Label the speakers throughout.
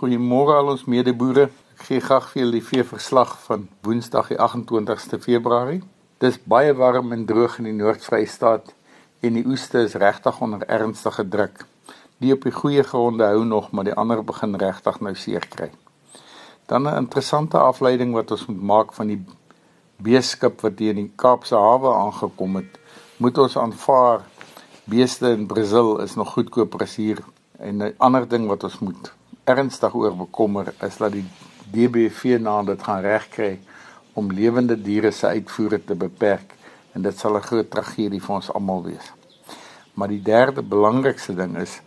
Speaker 1: Goeiemôre al ons medeboere. Ek gee graag vir julle die veeverslag van Woensdag die 28ste Februarie. Dis baie warm en droog in die Noord-Vrystaat en die oeste is regtig onder ernstige druk. Die op die goeie gronde hou nog, maar die ander begin regtig nou seer kry. Dan 'n interessante afleiding wat ons moet maak van die beeskip wat hier in die Kaapse hawe aangekom het. Moet ons aanvaar beeste in Brasil is nog goedkoper as hier En 'n ander ding wat ons moet ernstig oor bekommer is dat die DBV na dit gaan regkry om lewende diere se uitvoere te beperk en dit sal 'n groot tragedie vir ons almal wees. Maar die derde belangrikste ding is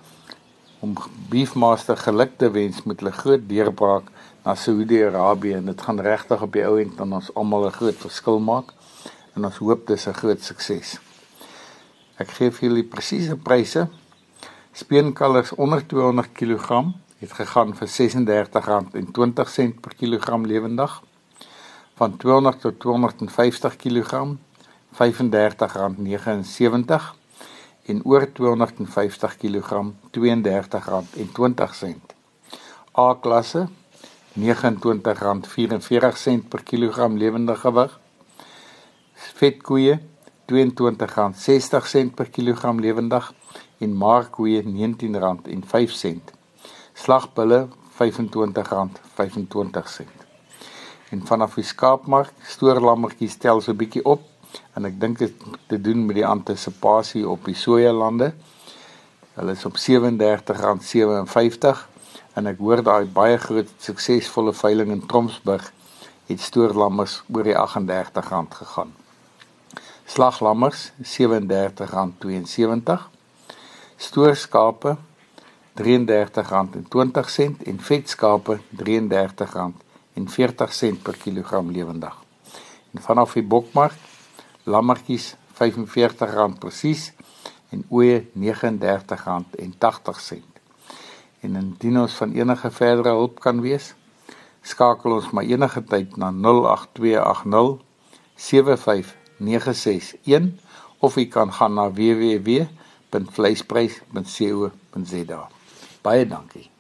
Speaker 1: om Beefmaster geluk te wens met hulle groot deurbraak na Saudi-Arabië en dit gaan regtig op die ou end aan ons almal 'n groot verskil maak en ons hoop dis 'n groot sukses. Ek gee vir julle presiese pryse Speenkalvers onder 200 kg het gegaan vir R36.20 per kilogram lewendig. Van 200 tot 250 kg R35.79 en oor 250 kg R32.20. A-klasse R29.44 per kilogram lewendige gewig. Vetkoeie R22.60 per kilogram lewendig en markkoeie R19.05. Slagbulle R25.25. En vanaf die skaapmark stoorlammetjies tel so 'n bietjie op en ek dink dit te doen met die antisipasie op die sojalande. Hulle is op R37.57 en ek hoor daai baie groot suksesvolle veiling in Tromsburg het stoorlammers oor die R38 gegaan. Slaglammers R37.72 stoorskape R33.20 en vetskape R33.40 per kilogram lewendig. En vanaf die bokmark lammetjies R45 presies en ooe R39.80. En indien ons van enige verdere hulp kan wees, skakel ons maar enige tyd na 08280 75961 of jy kan gaan na www www.vleisprys.co.za. Baie dankie.